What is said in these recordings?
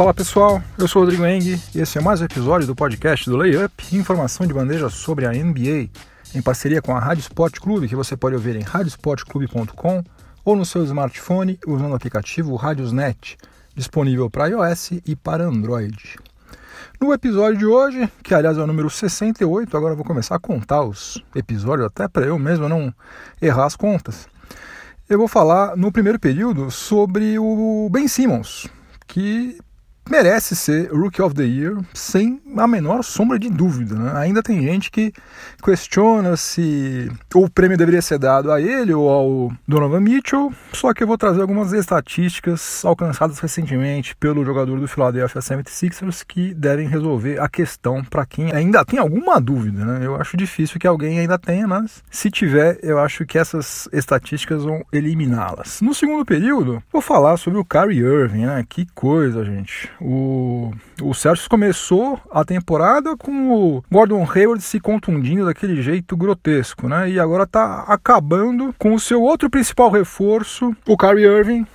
Fala pessoal, eu sou o Rodrigo Eng e esse é mais um episódio do podcast do Layup, informação de bandeja sobre a NBA, em parceria com a Rádio Sport Clube, que você pode ouvir em radiosportclube.com ou no seu smartphone usando o aplicativo Radiosnet, disponível para iOS e para Android. No episódio de hoje, que aliás é o número 68, agora vou começar a contar os episódios, até para eu mesmo não errar as contas. Eu vou falar no primeiro período sobre o Ben Simmons, que merece ser Rookie of the Year sem a menor sombra de dúvida. Né? Ainda tem gente que questiona se o prêmio deveria ser dado a ele ou ao Donovan Mitchell, só que eu vou trazer algumas estatísticas alcançadas recentemente pelo jogador do Philadelphia 76ers que devem resolver a questão para quem ainda tem alguma dúvida. Né? Eu acho difícil que alguém ainda tenha, mas se tiver, eu acho que essas estatísticas vão eliminá-las. No segundo período, vou falar sobre o Kyrie Irving, né? Que coisa, gente. O, o Celtics começou a temporada com o Gordon Hayward se contundindo daquele jeito grotesco, né? E agora está acabando com o seu outro principal reforço, o Kyrie Irving,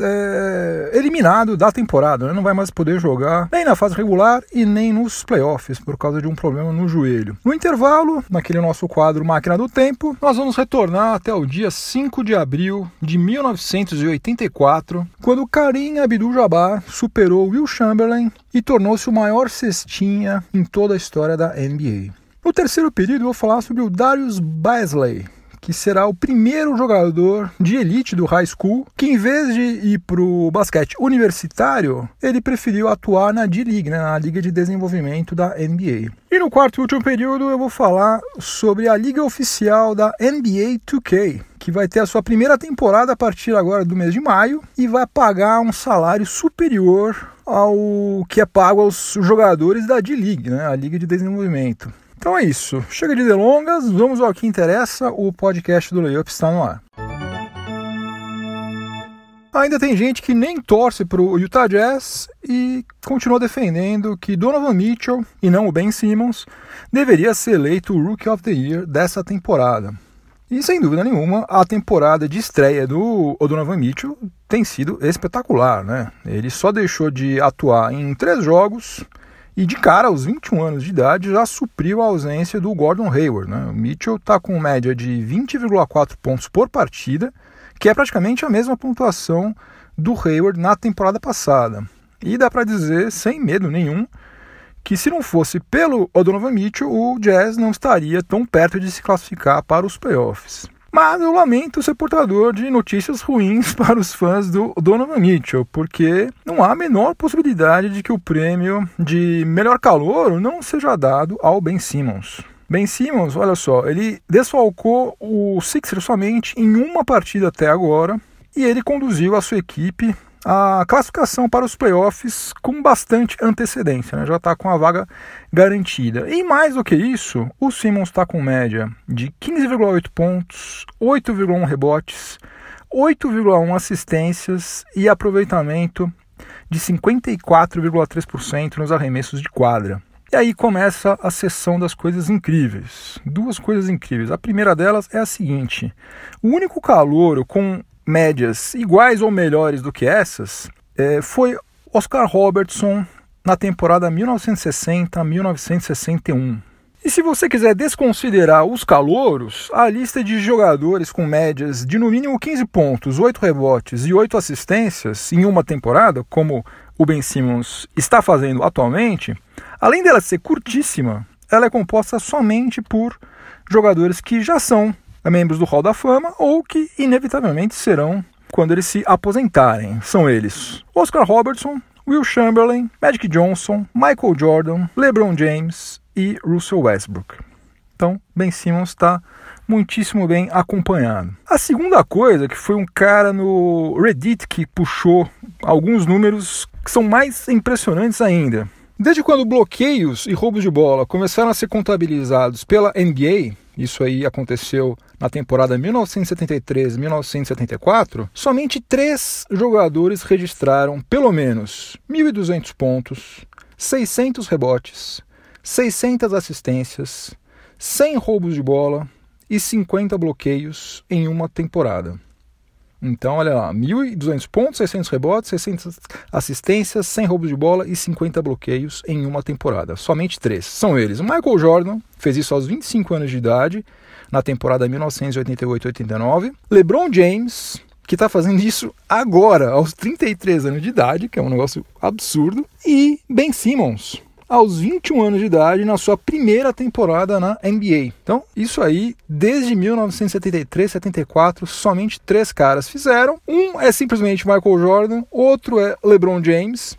é, eliminado da temporada, né? não vai mais poder jogar nem na fase regular e nem nos playoffs por causa de um problema no joelho. No intervalo, naquele nosso quadro Máquina do Tempo, nós vamos retornar até o dia 5 de abril de 1984, quando Karim Abdul-Jabbar superou Will Chamberlain e tornou-se o maior cestinha em toda a história da NBA. No terceiro período, eu vou falar sobre o Darius Basley, que será o primeiro jogador de elite do high school que, em vez de ir para o basquete universitário, ele preferiu atuar na D-League, né, na Liga de Desenvolvimento da NBA. E no quarto e último período eu vou falar sobre a liga oficial da NBA 2K, que vai ter a sua primeira temporada a partir agora do mês de maio e vai pagar um salário superior ao que é pago aos jogadores da D-League, né, a Liga de Desenvolvimento. Então é isso. Chega de delongas, vamos ao que interessa. O podcast do Layup está no ar. Ainda tem gente que nem torce para o Utah Jazz e continua defendendo que Donovan Mitchell, e não o Ben Simmons, deveria ser eleito o Rookie of the Year dessa temporada. E sem dúvida nenhuma, a temporada de estreia do Donovan Mitchell tem sido espetacular, né? Ele só deixou de atuar em três jogos e de cara, aos 21 anos de idade, já supriu a ausência do Gordon Hayward. Né? O Mitchell está com média de 20,4 pontos por partida, que é praticamente a mesma pontuação do Hayward na temporada passada. E dá para dizer, sem medo nenhum, que se não fosse pelo Donovan Mitchell, o Jazz não estaria tão perto de se classificar para os playoffs. Mas eu lamento ser portador de notícias ruins para os fãs do Donovan Mitchell, porque não há a menor possibilidade de que o prêmio de melhor calor não seja dado ao Ben Simmons. Ben Simmons, olha só, ele desfalcou o Sixers somente em uma partida até agora e ele conduziu a sua equipe a classificação para os playoffs com bastante antecedência, né? já está com a vaga garantida. E mais do que isso, o Simmons está com média de 15,8 pontos, 8,1 rebotes, 8,1 assistências e aproveitamento de 54,3% nos arremessos de quadra. E aí começa a sessão das coisas incríveis. Duas coisas incríveis. A primeira delas é a seguinte: o único calor com médias iguais ou melhores do que essas é, foi Oscar Robertson na temporada 1960-1961. E se você quiser desconsiderar os calouros, a lista de jogadores com médias de no mínimo 15 pontos, 8 rebotes e 8 assistências em uma temporada, como o Ben Simmons está fazendo atualmente, além dela ser curtíssima, ela é composta somente por jogadores que já são membros do Hall da Fama ou que inevitavelmente serão quando eles se aposentarem. São eles: Oscar Robertson, Will Chamberlain, Magic Johnson, Michael Jordan, LeBron James e Russell Westbrook. Então, Ben Simmons está muitíssimo bem acompanhado. A segunda coisa, que foi um cara no Reddit que puxou alguns números que são mais impressionantes ainda. Desde quando bloqueios e roubos de bola começaram a ser contabilizados pela NBA, isso aí aconteceu na temporada 1973-1974, somente três jogadores registraram pelo menos 1.200 pontos, 600 rebotes, 600 assistências, 100 roubos de bola e 50 bloqueios em uma temporada. Então, olha lá, 1.200 pontos, 600 rebotes, 600 assistências, 100 roubos de bola e 50 bloqueios em uma temporada. Somente três. São eles. O Michael Jordan fez isso aos 25 anos de idade, na temporada 1988-89. LeBron James, que está fazendo isso agora, aos 33 anos de idade, que é um negócio absurdo. E Ben Simmons, aos 21 anos de idade na sua primeira temporada na NBA. Então, isso aí, desde 1973, 74, somente três caras fizeram. Um é simplesmente Michael Jordan, outro é LeBron James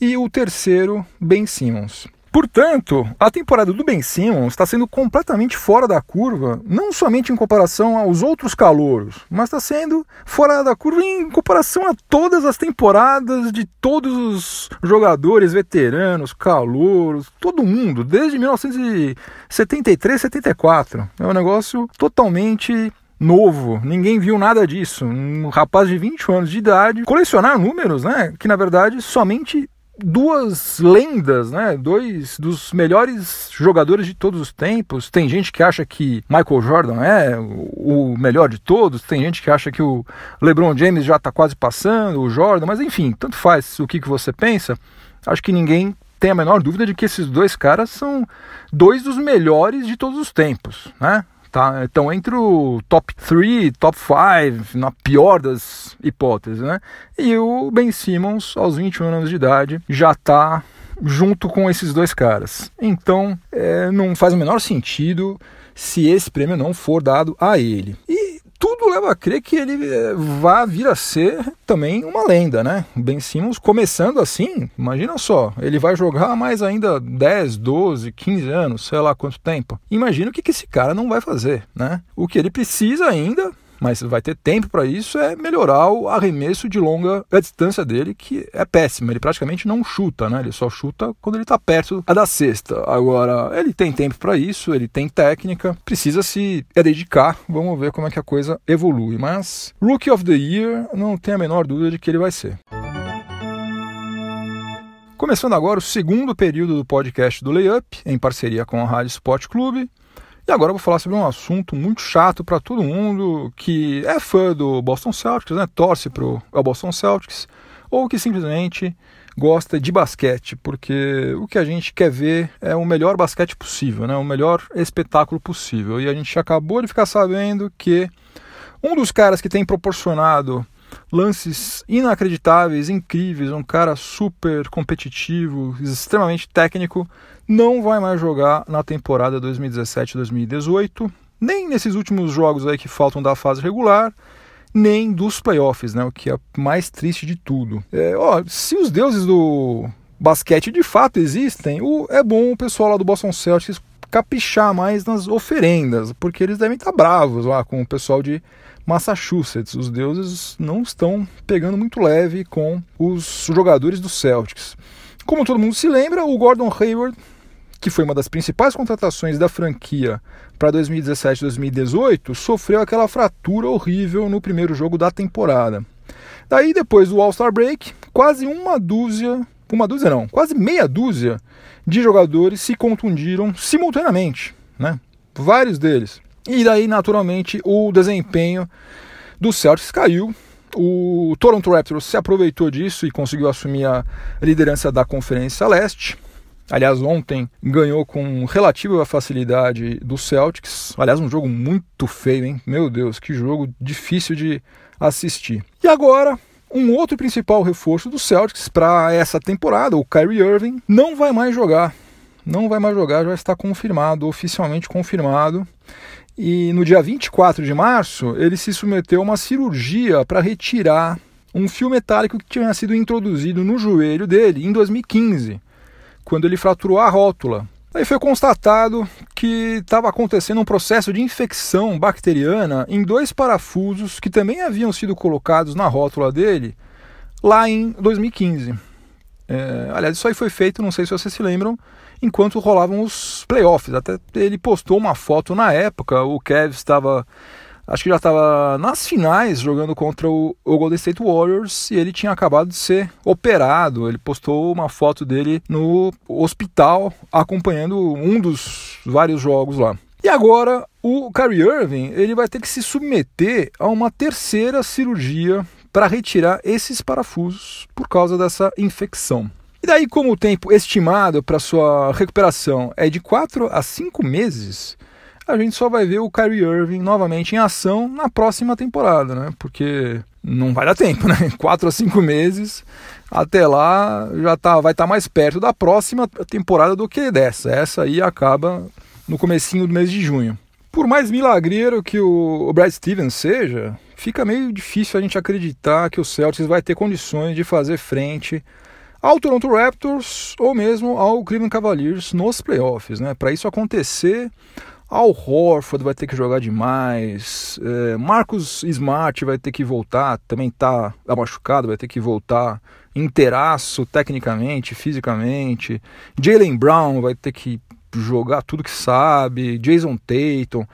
e o terceiro, Ben Simmons. Portanto, a temporada do Ben Simmons está sendo completamente fora da curva, não somente em comparação aos outros calouros, mas está sendo fora da curva em comparação a todas as temporadas de todos os jogadores veteranos, calouros, todo mundo, desde 1973, 74. É um negócio totalmente novo, ninguém viu nada disso. Um rapaz de 20 anos de idade colecionar números, né? Que na verdade somente duas lendas, né? Dois dos melhores jogadores de todos os tempos. Tem gente que acha que Michael Jordan é o melhor de todos, tem gente que acha que o LeBron James já está quase passando, o Jordan, mas enfim, tanto faz o que, que você pensa. Acho que ninguém tem a menor dúvida de que esses dois caras são dois dos melhores de todos os tempos, né? Tá? Então, entre o top 3, top 5, na pior das hipóteses, né? E o Ben Simmons, aos 21 anos de idade, já está junto com esses dois caras. Então, é, não faz o menor sentido se esse prêmio não for dado a ele. E tudo leva a crer que ele eh, vá vir a ser também uma lenda, né? Ben Simmons começando assim, imagina só, ele vai jogar mais ainda 10, 12, 15 anos, sei lá quanto tempo. Imagina o que, que esse cara não vai fazer, né? O que ele precisa ainda mas vai ter tempo para isso, é melhorar o arremesso de longa distância dele, que é péssimo. Ele praticamente não chuta, né? Ele só chuta quando ele está perto da cesta. Agora, ele tem tempo para isso, ele tem técnica, precisa se dedicar. Vamos ver como é que a coisa evolui. Mas Rookie of the Year, não tem a menor dúvida de que ele vai ser. Começando agora o segundo período do podcast do Layup, em parceria com a Rádio Sport Clube. E agora eu vou falar sobre um assunto muito chato para todo mundo que é fã do Boston Celtics, né? torce para o Boston Celtics, ou que simplesmente gosta de basquete, porque o que a gente quer ver é o melhor basquete possível, né? o melhor espetáculo possível. E a gente acabou de ficar sabendo que um dos caras que tem proporcionado lances inacreditáveis, incríveis, um cara super competitivo, extremamente técnico, não vai mais jogar na temporada 2017-2018, nem nesses últimos jogos aí que faltam da fase regular, nem dos playoffs, né? O que é mais triste de tudo. É, ó, se os deuses do basquete de fato existem, o, é bom o pessoal lá do Boston Celtics caprichar mais nas oferendas, porque eles devem estar bravos lá com o pessoal de Massachusetts. Os deuses não estão pegando muito leve com os jogadores do Celtics. Como todo mundo se lembra, o Gordon Hayward, que foi uma das principais contratações da franquia para 2017-2018, sofreu aquela fratura horrível no primeiro jogo da temporada. Daí, depois do All-Star Break, quase uma dúzia, uma dúzia não, quase meia dúzia de jogadores se contundiram simultaneamente, né? Vários deles. E daí, naturalmente, o desempenho do Celtics caiu. O Toronto Raptors se aproveitou disso e conseguiu assumir a liderança da Conferência Leste. Aliás, ontem ganhou com relativa facilidade do Celtics. Aliás, um jogo muito feio, hein? Meu Deus, que jogo difícil de assistir. E agora, um outro principal reforço do Celtics para essa temporada, o Kyrie Irving, não vai mais jogar. Não vai mais jogar, já está confirmado, oficialmente confirmado. E no dia 24 de março, ele se submeteu a uma cirurgia para retirar um fio metálico que tinha sido introduzido no joelho dele em 2015, quando ele fraturou a rótula. Aí foi constatado que estava acontecendo um processo de infecção bacteriana em dois parafusos que também haviam sido colocados na rótula dele lá em 2015. É, aliás, isso aí foi feito, não sei se vocês se lembram, enquanto rolavam os playoffs. Até ele postou uma foto na época, o Kev estava, acho que já estava nas finais jogando contra o, o, Golden State Warriors e ele tinha acabado de ser operado. Ele postou uma foto dele no hospital acompanhando um dos vários jogos lá. E agora o Kyrie Irving ele vai ter que se submeter a uma terceira cirurgia para retirar esses parafusos por causa dessa infecção. E daí, como o tempo estimado para sua recuperação é de 4 a 5 meses, a gente só vai ver o Kyrie Irving novamente em ação na próxima temporada, né? Porque não vai dar tempo, né? 4 a 5 meses, até lá já tá, vai estar tá mais perto da próxima temporada do que dessa. Essa aí acaba no comecinho do mês de junho. Por mais milagreiro que o Brad Stevens seja, fica meio difícil a gente acreditar que o Celtics vai ter condições de fazer frente ao Toronto Raptors ou mesmo ao Cleveland Cavaliers nos playoffs. Né? Para isso acontecer, Al Horford vai ter que jogar demais, é, Marcos Smart vai ter que voltar, também está machucado, vai ter que voltar inteiraço tecnicamente, fisicamente. Jalen Brown vai ter que jogar tudo que sabe, Jason Tatum.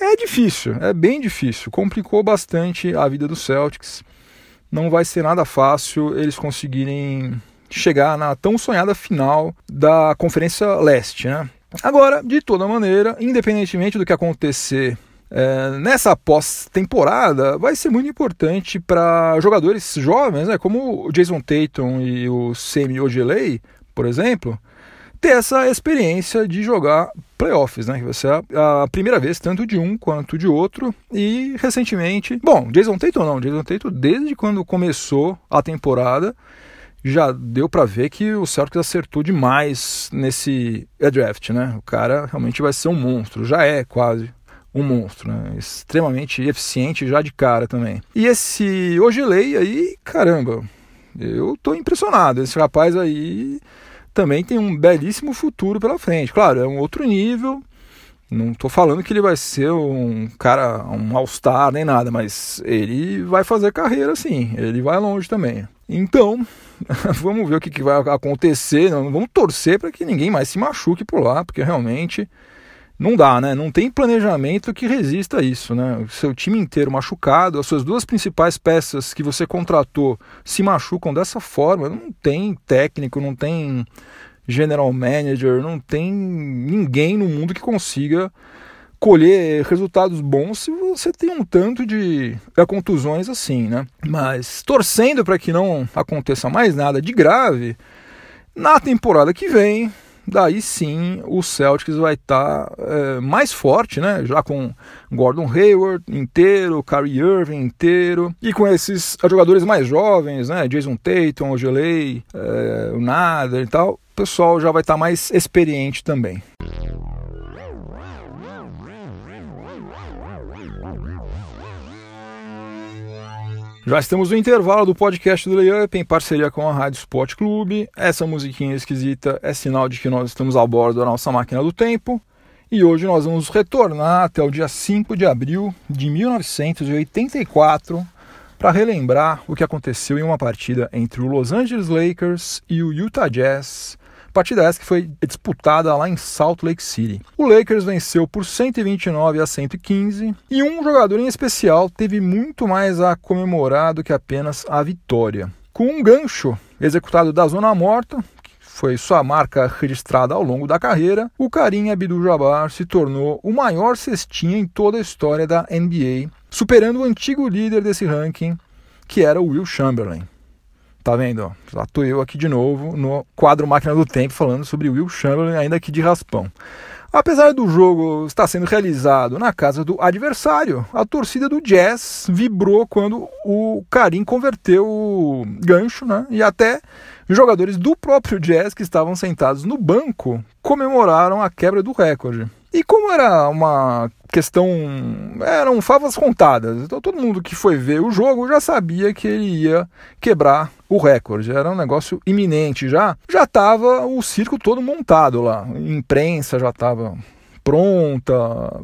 É difícil, é bem difícil. Complicou bastante a vida dos Celtics. Não vai ser nada fácil eles conseguirem chegar na tão sonhada final da Conferência Leste. Né? Agora, de toda maneira, independentemente do que acontecer é, nessa pós-temporada, vai ser muito importante para jogadores jovens, né, como o Jason Tatum e o Semi Ojeley, por exemplo, ter essa experiência de jogar playoffs, né? Que vai ser a, a, primeira vez, tanto de um quanto de outro. E recentemente, bom, Jason Tatum não, Jason Tatum desde quando começou a temporada já deu para ver que o Celtics acertou demais nesse draft, né? O cara realmente vai ser um monstro, já é quase um monstro, né? Extremamente eficiente já de cara também. E esse Ogelei aí, caramba, eu tô impressionado. Esse rapaz aí também tem um belíssimo futuro pela frente. Claro, é um outro nível. Não estou falando que ele vai ser um cara, um all-star nem nada, mas ele vai fazer carreira sim, ele vai longe também. Então, vamos ver o que, que vai acontecer. Vamos torcer para que ninguém mais se machuque por lá, porque realmente não dá, né? Não tem planejamento que resista a isso, né? O seu time inteiro machucado, as suas duas principais peças que você contratou se machucam dessa forma, não tem técnico, não tem general manager, não tem ninguém no mundo que consiga colher resultados bons se você tem um tanto de contusões assim, né? Mas torcendo para que não aconteça mais nada de grave, na temporada que vem, daí sim o Celtics vai estar tá, é, mais forte, né? Já com Gordon Hayward inteiro, Kyrie Irving inteiro, e com esses jogadores mais jovens, né? Jason Tatum, Ogelei, é, o Nader e tal, o pessoal já vai estar tá mais experiente também. Já estamos no intervalo do podcast do Layup em parceria com a Rádio Sport Clube. Essa musiquinha esquisita é sinal de que nós estamos a bordo da nossa máquina do tempo. E hoje nós vamos retornar até o dia 5 de abril de 1984 para relembrar o que aconteceu em uma partida entre o Los Angeles Lakers e o Utah Jazz Partida essa que foi disputada lá em Salt Lake City. O Lakers venceu por 129 a 115 e um jogador em especial teve muito mais a comemorar do que apenas a vitória. Com um gancho executado da zona morta, que foi sua marca registrada ao longo da carreira, o Karim Abdul-Jabbar se tornou o maior cestinha em toda a história da NBA, superando o antigo líder desse ranking, que era o Will Chamberlain. Tá vendo? Lá tô eu aqui de novo no quadro Máquina do Tempo falando sobre Will Chamberlain, ainda aqui de raspão. Apesar do jogo estar sendo realizado na casa do adversário, a torcida do Jazz vibrou quando o Karim converteu o gancho, né? E até jogadores do próprio Jazz que estavam sentados no banco comemoraram a quebra do recorde. E como era uma questão. eram favas contadas, então todo mundo que foi ver o jogo já sabia que ele ia quebrar o recorde. Era um negócio iminente já. Já estava o circo todo montado lá. A imprensa já estava pronta,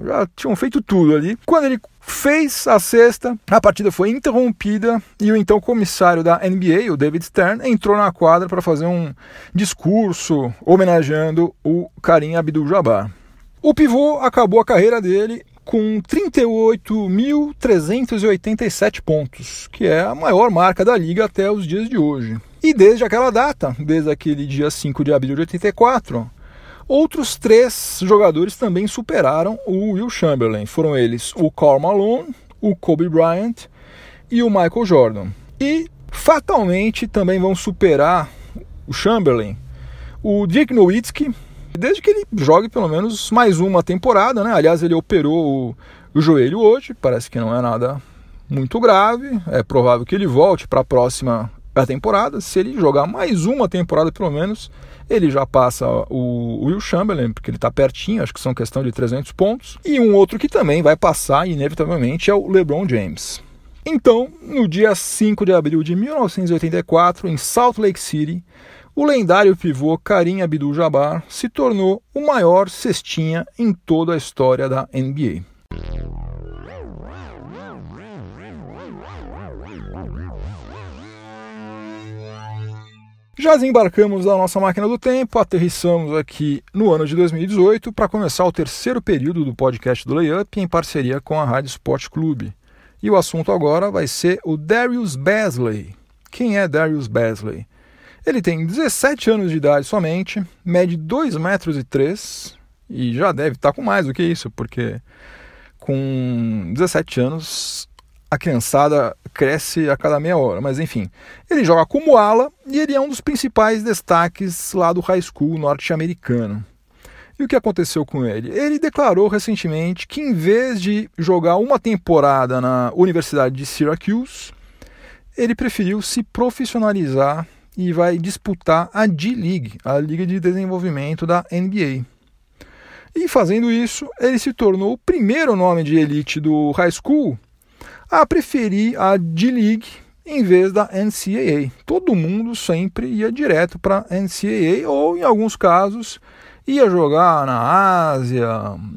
já tinham feito tudo ali. Quando ele fez a sexta, a partida foi interrompida e o então comissário da NBA, o David Stern, entrou na quadra para fazer um discurso homenageando o Karim Abdul-Jabbar. O pivô acabou a carreira dele com 38.387 pontos, que é a maior marca da liga até os dias de hoje. E desde aquela data, desde aquele dia 5 de abril de 84, Outros três jogadores também superaram o Will Chamberlain. Foram eles o Karl Malone, o Kobe Bryant e o Michael Jordan. E fatalmente também vão superar o Chamberlain, o Dirk Nowitzki, desde que ele jogue pelo menos mais uma temporada, né? Aliás, ele operou o, o joelho hoje, parece que não é nada muito grave, é provável que ele volte para a próxima temporada. Se ele jogar mais uma temporada pelo menos, ele já passa o Will Chamberlain, porque ele está pertinho, acho que são questão de 300 pontos. E um outro que também vai passar, inevitavelmente, é o LeBron James. Então, no dia 5 de abril de 1984, em Salt Lake City, o lendário pivô Karim Abdul-Jabbar se tornou o maior cestinha em toda a história da NBA. Já desembarcamos da nossa máquina do tempo, aterrissamos aqui no ano de 2018 para começar o terceiro período do podcast do Layup em parceria com a Rádio Sport Clube. E o assunto agora vai ser o Darius Basley. Quem é Darius Basley? Ele tem 17 anos de idade somente, mede 2 metros e 3 e já deve estar com mais do que isso, porque com 17 anos a criançada cresce a cada meia hora, mas enfim. Ele joga como ala e ele é um dos principais destaques lá do high school norte-americano. E o que aconteceu com ele? Ele declarou recentemente que, em vez de jogar uma temporada na Universidade de Syracuse, ele preferiu se profissionalizar e vai disputar a D-League, a Liga de Desenvolvimento da NBA. E fazendo isso, ele se tornou o primeiro nome de elite do high school a preferir a D-League em vez da NCAA. Todo mundo sempre ia direto para a NCAA ou, em alguns casos, ia jogar na Ásia,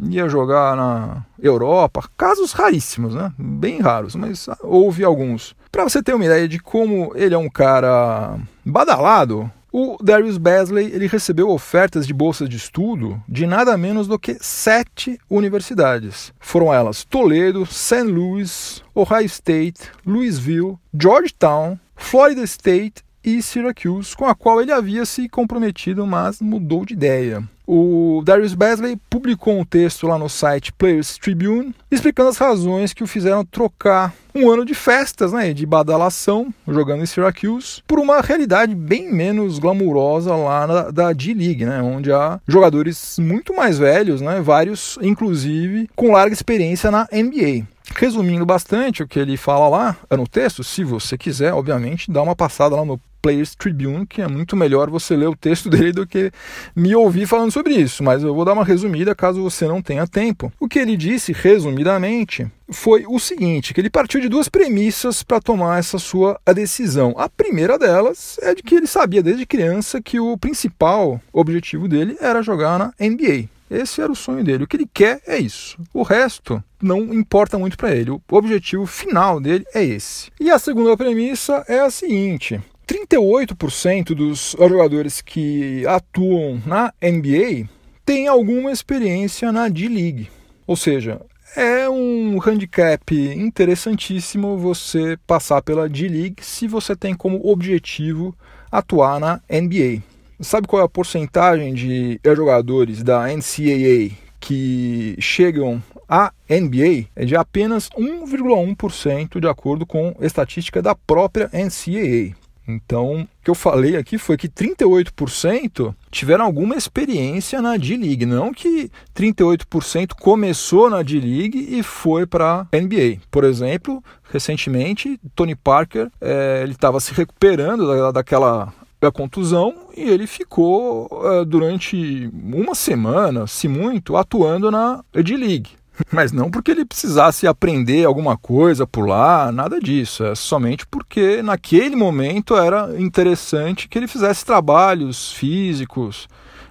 ia jogar na Europa, casos raríssimos, né? Bem raros, mas houve alguns. Para você ter uma ideia de como ele é um cara badalado, o Darius Basley ele recebeu ofertas de bolsas de estudo de nada menos do que sete universidades. Foram elas Toledo, St. Louis, Ohio State, Louisville, Georgetown, Florida State e Syracuse, com a qual ele havia se comprometido, mas mudou de ideia. O Darius Basley publicou um texto lá no site Players Tribune explicando as razões que o fizeram trocar um ano de festas, né, de badalação, jogando em Syracuse, por uma realidade bem menos glamurosa lá na, da D-League, né, onde há jogadores muito mais velhos, né, vários inclusive com larga experiência na NBA. Resumindo bastante o que ele fala lá no texto, se você quiser, obviamente, dá uma passada lá no Players Tribune, que é muito melhor você ler o texto dele do que me ouvir falando sobre isso, mas eu vou dar uma resumida caso você não tenha tempo. O que ele disse, resumidamente, foi o seguinte, que ele partiu de duas premissas para tomar essa sua decisão. A primeira delas é de que ele sabia desde criança que o principal objetivo dele era jogar na NBA. Esse era o sonho dele. O que ele quer é isso. O resto não importa muito para ele. O objetivo final dele é esse. E a segunda premissa é a seguinte: 38% dos jogadores que atuam na NBA têm alguma experiência na D-League. Ou seja, é um handicap interessantíssimo você passar pela D-League se você tem como objetivo atuar na NBA. Sabe qual é a porcentagem de jogadores da NCAA que chegam à NBA? É de apenas 1,1% de acordo com estatística da própria NCAA. Então, o que eu falei aqui foi que 38% tiveram alguma experiência na D-League, não que 38% começou na D-League e foi para NBA. Por exemplo, recentemente, Tony Parker é, ele estava se recuperando da, daquela da contusão e ele ficou é, durante uma semana, se muito, atuando na D-League. Mas não porque ele precisasse aprender alguma coisa por lá, nada disso. É somente porque naquele momento era interessante que ele fizesse trabalhos físicos,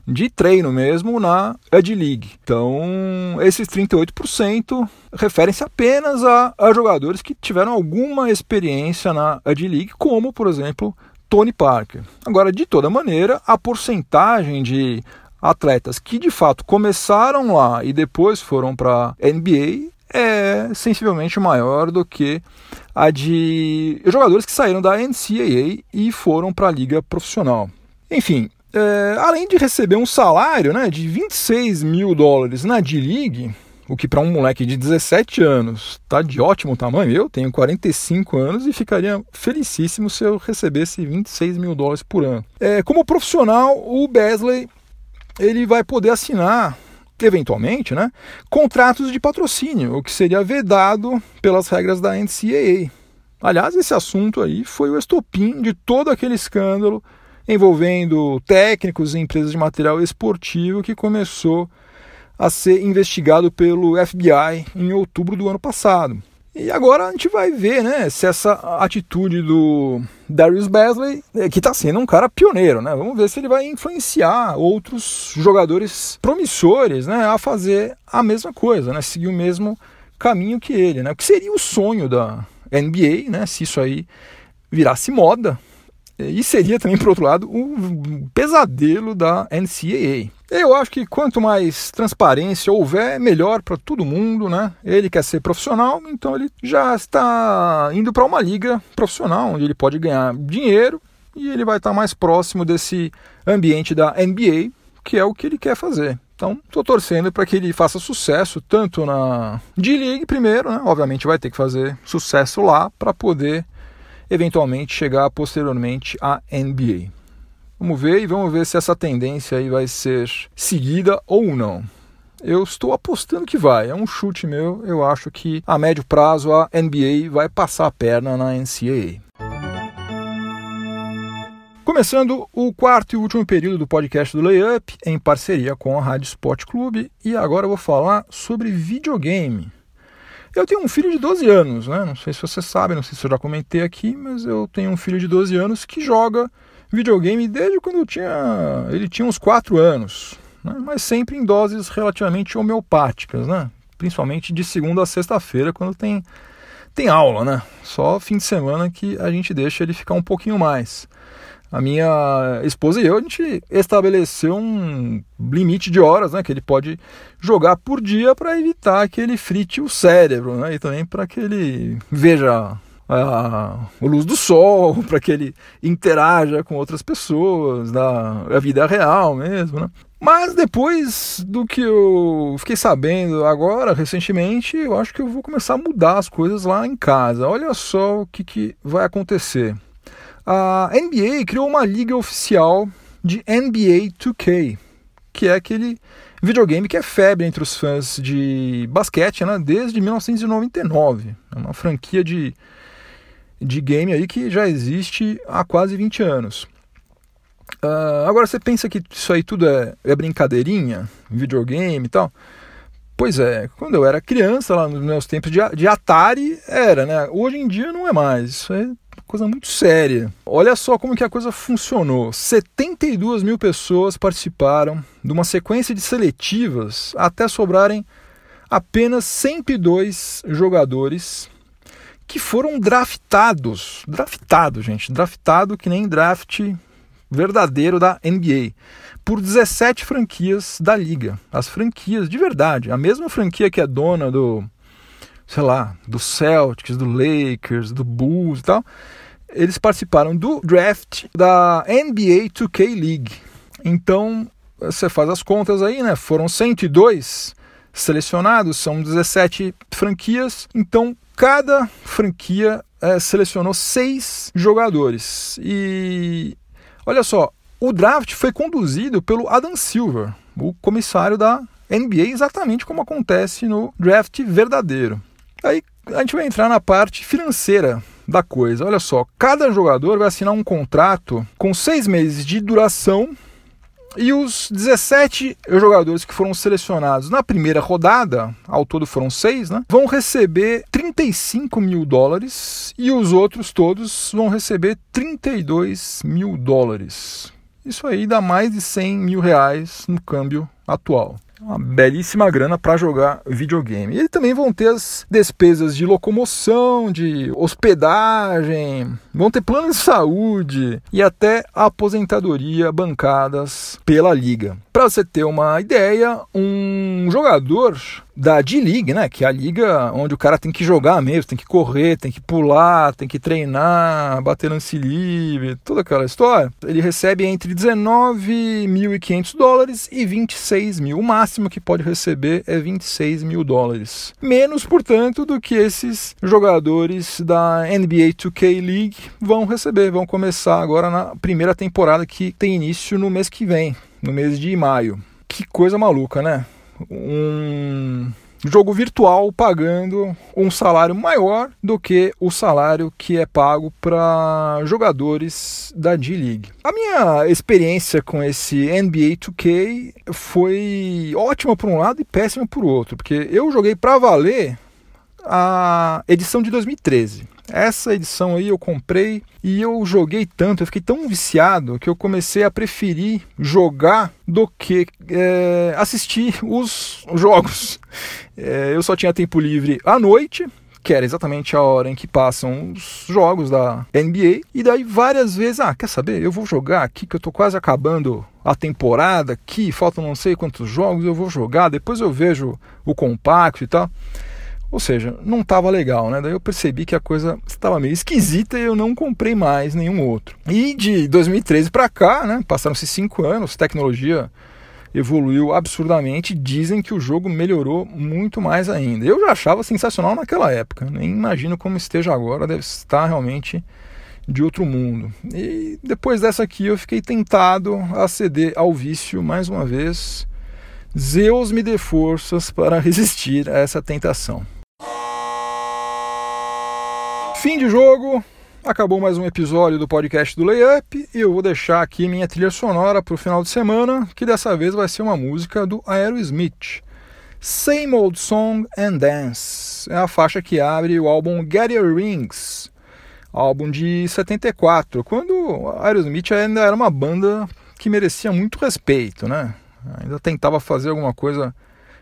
de treino mesmo na Ed League. Então, esses 38% referem-se apenas a, a, jogadores que tiveram alguma experiência na Ed League, como, por exemplo, Tony Parker. Agora, de toda maneira, a porcentagem de atletas que de fato começaram lá e depois foram para NBA é sensivelmente maior do que a de jogadores que saíram da NCAA e foram para a liga profissional. Enfim, é, além de receber um salário né, de 26 mil dólares na D-League, o que para um moleque de 17 anos tá de ótimo tamanho. Eu tenho 45 anos e ficaria felicíssimo se eu recebesse 26 mil dólares por ano. É, como profissional, o Besley ele vai poder assinar eventualmente, né, contratos de patrocínio, o que seria vedado pelas regras da NCAA. Aliás, esse assunto aí foi o estopim de todo aquele escândalo envolvendo técnicos e empresas de material esportivo que começou a ser investigado pelo FBI em outubro do ano passado. E agora a gente vai ver né, se essa atitude do Darius Basley, é, que está sendo um cara pioneiro, né? Vamos ver se ele vai influenciar outros jogadores promissores né, a fazer a mesma coisa, né, seguir o mesmo caminho que ele. Né? O que seria o sonho da NBA, né, se isso aí virasse moda, e seria também, por outro lado, um pesadelo da NCAA. Eu acho que quanto mais transparência houver, melhor para todo mundo, né? Ele quer ser profissional, então ele já está indo para uma liga profissional, onde ele pode ganhar dinheiro e ele vai estar mais próximo desse ambiente da NBA, que é o que ele quer fazer. Então, estou torcendo para que ele faça sucesso tanto na D-League primeiro, né? Obviamente vai ter que fazer sucesso lá para poder eventualmente chegar posteriormente à NBA. Vamos ver e vamos ver se essa tendência aí vai ser seguida ou não. Eu estou apostando que vai, é um chute meu. Eu acho que a médio prazo a NBA vai passar a perna na NCAA. Começando o quarto e último período do podcast do Layup, em parceria com a Rádio Sport Clube, e agora eu vou falar sobre videogame. Eu tenho um filho de 12 anos, né? Não sei se você sabe, não sei se eu já comentei aqui, mas eu tenho um filho de 12 anos que joga videogame desde quando eu tinha, ele tinha uns 4 anos, né? mas sempre em doses relativamente homeopáticas, né? Principalmente de segunda a sexta-feira, quando tem, tem aula, né? Só fim de semana que a gente deixa ele ficar um pouquinho mais a minha esposa e eu, a gente estabeleceu um limite de horas né, que ele pode jogar por dia para evitar que ele frite o cérebro né, e também para que ele veja a, a luz do sol, para que ele interaja com outras pessoas, da a vida real mesmo. Né? Mas depois do que eu fiquei sabendo agora, recentemente, eu acho que eu vou começar a mudar as coisas lá em casa. Olha só o que, que vai acontecer a NBA criou uma liga oficial de NBA 2K, que é aquele videogame que é febre entre os fãs de basquete né, desde 1999. É uma franquia de, de game aí que já existe há quase 20 anos. Uh, agora você pensa que isso aí tudo é, é brincadeirinha, videogame e tal? Pois é, quando eu era criança, lá nos meus tempos de, de Atari, era, né? Hoje em dia não é mais. Isso é coisa muito séria. Olha só como que a coisa funcionou. 72 mil pessoas participaram de uma sequência de seletivas até sobrarem apenas 102 jogadores que foram draftados. Draftado, gente. Draftado que nem draft verdadeiro da NBA. Por 17 franquias da liga. As franquias de verdade. A mesma franquia que é dona do sei lá, do Celtics, do Lakers, do Bulls e tal, eles participaram do draft da NBA 2K League. Então, você faz as contas aí, né? Foram 102 selecionados, são 17 franquias. Então, cada franquia é, selecionou seis jogadores. E olha só, o draft foi conduzido pelo Adam Silver, o comissário da NBA, exatamente como acontece no draft verdadeiro. Aí a gente vai entrar na parte financeira da coisa. Olha só, cada jogador vai assinar um contrato com seis meses de duração e os 17 jogadores que foram selecionados na primeira rodada, ao todo foram seis, né? Vão receber 35 mil dólares e os outros todos vão receber 32 mil dólares. Isso aí dá mais de 100 mil reais no câmbio atual uma belíssima grana para jogar videogame. E também vão ter as despesas de locomoção, de hospedagem, vão ter plano de saúde e até aposentadoria bancadas pela liga. Para você ter uma ideia, um jogador da D-League, né? Que é a liga onde o cara tem que jogar mesmo, tem que correr, tem que pular, tem que treinar, bater lance livre, toda aquela história. Ele recebe entre 19.500 dólares e 26 mil. O máximo que pode receber é 26 mil dólares. Menos, portanto, do que esses jogadores da NBA 2K League vão receber. Vão começar agora na primeira temporada que tem início no mês que vem, no mês de maio. Que coisa maluca, né? um jogo virtual pagando um salário maior do que o salário que é pago para jogadores da D-League. A minha experiência com esse NBA 2K foi ótima por um lado e péssima por outro, porque eu joguei para valer a edição de 2013. Essa edição aí eu comprei e eu joguei tanto, eu fiquei tão viciado que eu comecei a preferir jogar do que é, assistir os jogos. É, eu só tinha tempo livre à noite, que era exatamente a hora em que passam os jogos da NBA, e daí várias vezes, ah, quer saber? Eu vou jogar aqui que eu tô quase acabando a temporada aqui, faltam não sei quantos jogos, eu vou jogar, depois eu vejo o compacto e tal. Ou seja, não estava legal, né? Daí eu percebi que a coisa estava meio esquisita e eu não comprei mais nenhum outro. E de 2013 para cá, né? Passaram-se cinco anos, tecnologia evoluiu absurdamente. Dizem que o jogo melhorou muito mais ainda. Eu já achava sensacional naquela época. Nem imagino como esteja agora. Deve estar realmente de outro mundo. E depois dessa aqui eu fiquei tentado a ceder ao vício mais uma vez. Zeus me dê forças para resistir a essa tentação. Fim de jogo, acabou mais um episódio do podcast do Layup e eu vou deixar aqui minha trilha sonora para o final de semana, que dessa vez vai ser uma música do Aerosmith. Same Old Song and Dance é a faixa que abre o álbum Get Your Rings, álbum de 74, quando Aerosmith ainda era uma banda que merecia muito respeito, né? Ainda tentava fazer alguma coisa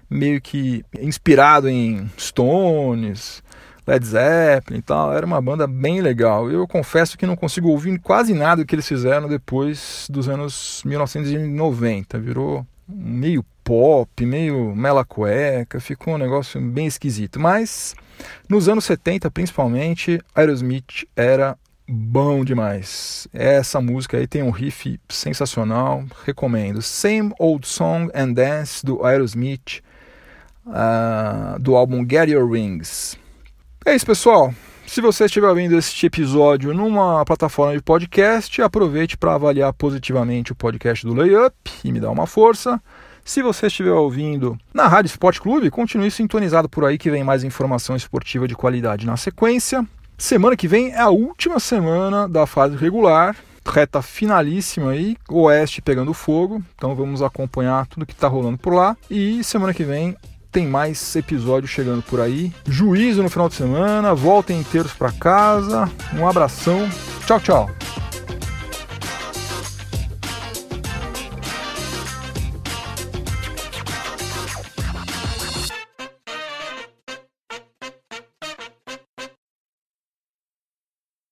meio que inspirado em Stones, Led Zeppelin e tal. Era uma banda bem legal. Eu confesso que não consigo ouvir quase nada que eles fizeram depois dos anos 1990. Virou meio pop, meio mela cueca, ficou um negócio bem esquisito. Mas nos anos 70, principalmente, Aerosmith era bom demais. Essa música aí tem um riff sensacional, recomendo. Same Old Song and Dance do Aerosmith, uh, do álbum Get Your Rings. É isso, pessoal. Se você estiver ouvindo este episódio numa plataforma de podcast, aproveite para avaliar positivamente o podcast do Layup e me dar uma força. Se você estiver ouvindo na Rádio Esporte Clube, continue sintonizado por aí que vem mais informação esportiva de qualidade na sequência. Semana que vem é a última semana da fase regular, reta finalíssima aí, Oeste pegando fogo. Então vamos acompanhar tudo que está rolando por lá. E semana que vem tem mais episódios chegando por aí. Juízo no final de semana, voltem inteiros para casa. Um abração. Tchau, tchau.